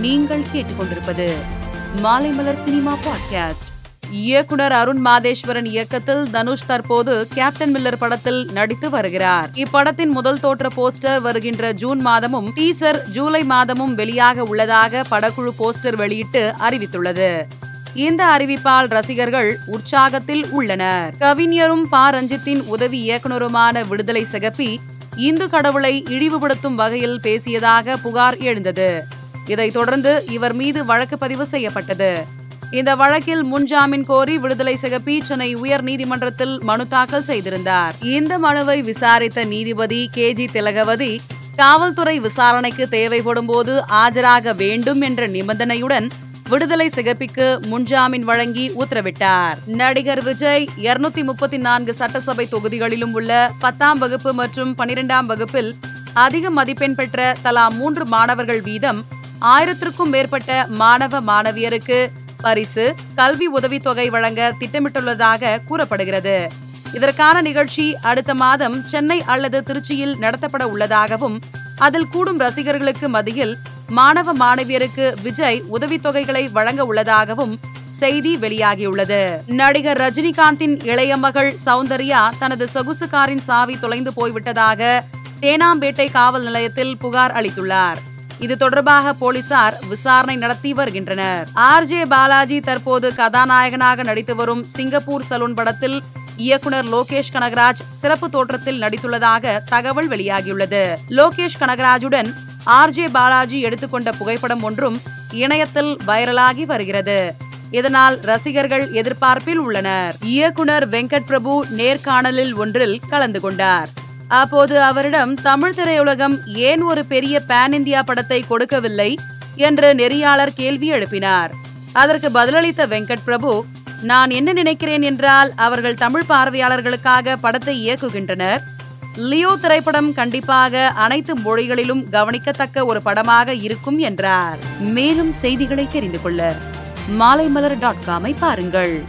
நீங்கள் கேட்டுக்கொண்டிருப்பது Maalaimalar cinema podcast. இயக்குனர் அருண் மாதேஸ்வரன் இயக்கத்தில் தனுஷ் தற்போது கேப்டன் மில்லர் படத்தில் நடித்து வருகிறார். இப்படத்தின் முதல் தோற்ற போஸ்டர் வருகின்ற ஜூன் மாதமும் டீசர் ஜூலை மாதமும் வெளியாக உள்ளதாக படக்குழு போஸ்டர் வெளியிட்டு அறிவித்துள்ளது. இந்த அறிவிப்பால் ரசிகர்கள் உற்சாகத்தில் உள்ளனர். கவிஞரும் பா. ரஞ்சித்தின் உதவி இயக்குனருமான விடுதலை சிகப்பி இந்து கடவுளை இழிவுபடுத்தும் வகையில் பேசியதாக புகார் எழுந்தது. இதைத் தொடர்ந்து இவர் மீது வழக்கு பதிவு செய்யப்பட்டது. இந்த வழக்கில் முன்ஜாமீன் கோரி விடுதலை சிகப்பி சென்னை உயர் நீதிமன்றத்தில் மனு தாக்கல் செய்திருந்தார். இந்த மனுவை விசாரித்த நீதிபதி கே. ஜி. திலகவதி காவல்துறை விசாரணைக்கு தேவைப்படும் போது ஆஜராக வேண்டும் என்ற நிபந்தனையுடன் விடுதலை சிகப்பிக்கு முன்ஜாமீன் வழங்கி உத்தரவிட்டார். நடிகர் விஜய் இருநூத்தி முப்பத்தி நான்கு சட்டசபை தொகுதிகளிலும் உள்ள பத்தாம் வகுப்பு மற்றும் பனிரெண்டாம் வகுப்பில் அதிக மதிப்பெண் பெற்ற தலா மூன்று மாணவர்கள் வீதம் ஆயிரத்திற்கும் மேற்பட்ட மாணவ மாணவியருக்கு பரிசு கல்வி உதவித்தொகை வழங்க திட்டமிட்டுள்ளதாக கூறப்படுகிறது. இதற்கான நிகழ்ச்சி அடுத்த மாதம் சென்னை அல்லது திருச்சியில் நடத்தப்பட உள்ளதாகவும் அதில் கூடும் ரசிகர்களுக்கு மத்தியில் மாணவ மாணவியருக்கு விஜய் உதவித்தொகைகளை வழங்க உள்ளதாகவும் செய்தி வெளியாகியுள்ளது. நடிகர் ரஜினிகாந்தின் இளைய மகள் சௌந்தர்யா தனது சொகுசுக்காரின் சாவி தொலைந்து போய்விட்டதாக தேனாம்பேட்டை காவல் நிலையத்தில் புகார் அளித்துள்ளார். இது தொடர்பாக போலீசார் விசாரணை நடத்தி வருகின்றனர். ஆர். ஜே. பாலாஜி தற்போது கதாநாயகனாக நடித்து வரும் சிங்கப்பூர் சலூன் படத்தில் இயக்குனர் லோகேஷ் கனகராஜ் சிறப்பு தோற்றத்தில் நடித்துள்ளதாக தகவல் வெளியாகியுள்ளது. லோகேஷ் கனகராஜுடன் ஆர். ஜே. பாலாஜி எடுத்துக்கொண்ட புகைப்படம் ஒன்றும் இணையத்தில் வைரலாகி வருகிறது. இதனால் ரசிகர்கள் எதிர்பார்ப்பில் உள்ளனர். இயக்குனர் வெங்கட் பிரபு நேர்காணலில் ஒன்றில் கலந்து கொண்டார். அப்போது அவரிடம் தமிழ் திரையுலகம் ஏன் ஒரு பெரிய பேன் இந்தியா படத்தை கொடுக்கவில்லை? என்று நெறியாளர் கேள்வி எழுப்பினார். அதற்கு பதிலளித்த வெங்கட் பிரபு நான் என்ன நினைக்கிறேன் என்றால் அவர்கள் தமிழ் பார்வையாளர்களுக்காக படத்தை இயக்குகின்றனர். லியோ திரைப்படம் கண்டிப்பாக அனைத்து மொழிகளிலும் கவனிக்கத்தக்க ஒரு படமாக இருக்கும் என்றார். மேலும் செய்திகளை தெரிந்து கொள்ள மாலைமலர் டாட் காமை பாருங்கள்.